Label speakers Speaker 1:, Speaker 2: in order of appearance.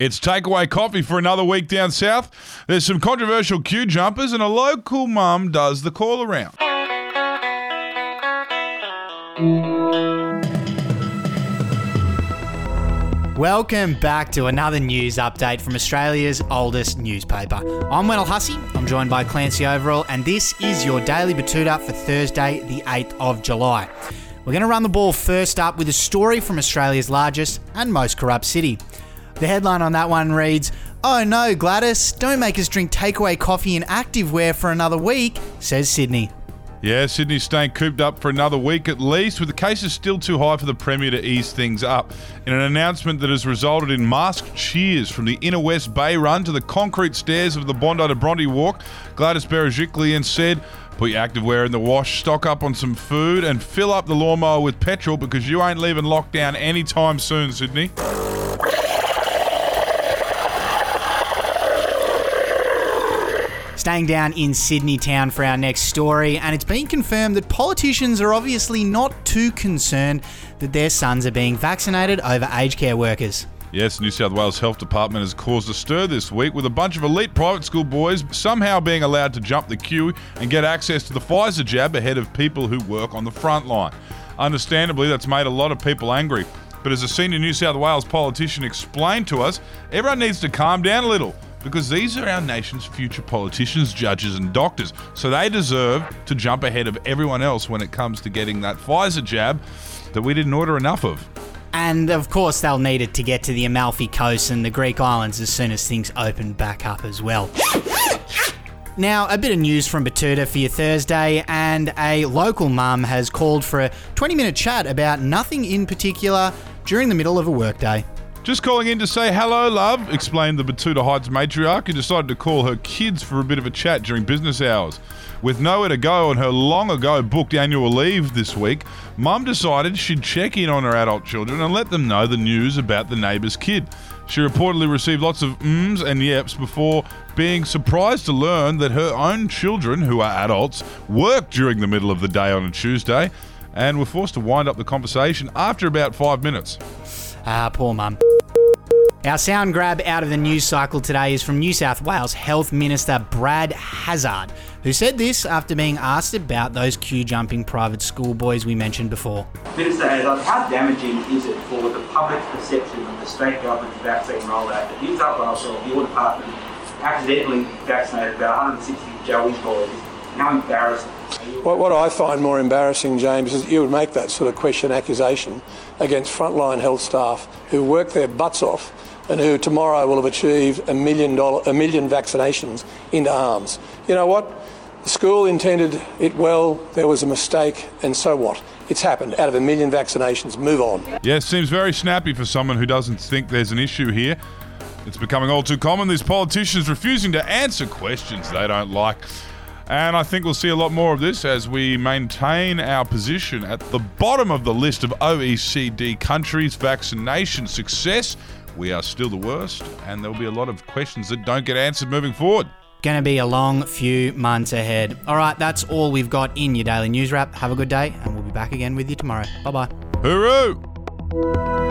Speaker 1: It's takeaway coffee for another week down south. There's some controversial queue jumpers, and a local mum does the call around.
Speaker 2: Welcome back to another news update from Australia's oldest newspaper. I'm Wendell Hussey, I'm joined by Clancy Overell, and this is your Daily Betoota for Thursday, the 8th of July. We're going to run the ball first up with a story from Australia's largest and most corrupt city. The headline on that one reads Oh no, Gladys, don't make us drink takeaway coffee and activewear for another week, says Sydney.
Speaker 1: Yeah, Sydney's staying cooped up for another week at least, with the cases still too high for the Premier to ease things up. In an announcement that has resulted in masked cheers from the inner West Bay run to the concrete stairs of the Bondi to Bronte walk, Gladys Berejiklian said, Put your activewear in the wash, stock up on some food, and fill up the lawnmower with petrol because you ain't leaving lockdown anytime soon, Sydney.
Speaker 2: Staying down in Sydney town for our next story, and it's been confirmed that politicians are obviously not too concerned that their sons are being vaccinated over aged care workers.
Speaker 1: Yes, New South Wales Health Department has caused a stir this week with a bunch of elite private school boys somehow being allowed to jump the queue and get access to the Pfizer jab ahead of people who work on the front line. Understandably, that's made a lot of people angry. But as a senior New South Wales politician explained to us, everyone needs to calm down a little because these are our nation's future politicians, judges, and doctors. So they deserve to jump ahead of everyone else when it comes to getting that Pfizer jab that we didn't order enough of.
Speaker 2: And of course, they'll need it to get to the Amalfi Coast and the Greek islands as soon as things open back up as well. Now, a bit of news from Betoota for your Thursday, and a local mum has called for a 20 minute chat about nothing in particular during the middle of a workday.
Speaker 1: Just calling in to say hello, love, explained the Betoota Heights matriarch, who decided to call her kids for a bit of a chat during business hours. With nowhere to go on her long ago booked annual leave this week, Mum decided she'd check in on her adult children and let them know the news about the neighbour's kid. She reportedly received lots of ums and yeps before being surprised to learn that her own children, who are adults, work during the middle of the day on a Tuesday and were forced to wind up the conversation after about five minutes.
Speaker 2: Ah, poor mum. Our sound grab out of the news cycle today is from New South Wales Health Minister Brad Hazzard, who said this after being asked about those queue jumping private school boys we mentioned before.
Speaker 3: Minister Hazzard, how damaging is it for the public perception of the state government's vaccine rollout that New South Wales Health, your department, accidentally vaccinated about 160 Joey's boys? How embarrassing.
Speaker 4: What, what I find more embarrassing, James, is that you would make that sort of question accusation against frontline health staff who work their butts off and who tomorrow will have achieved a million, dollar, a million vaccinations into arms. You know what? The school intended it well, there was a mistake, and so what? It's happened. Out of a million vaccinations, move on.
Speaker 1: Yeah, seems very snappy for someone who doesn't think there's an issue here. It's becoming all too common, these politicians refusing to answer questions they don't like. And I think we'll see a lot more of this as we maintain our position at the bottom of the list of OECD countries' vaccination success. We are still the worst, and there'll be a lot of questions that don't get answered moving forward.
Speaker 2: Gonna be a long few months ahead. All right, that's all we've got in your daily news wrap. Have a good day, and we'll be back again with you tomorrow. Bye bye.
Speaker 1: Hooroo!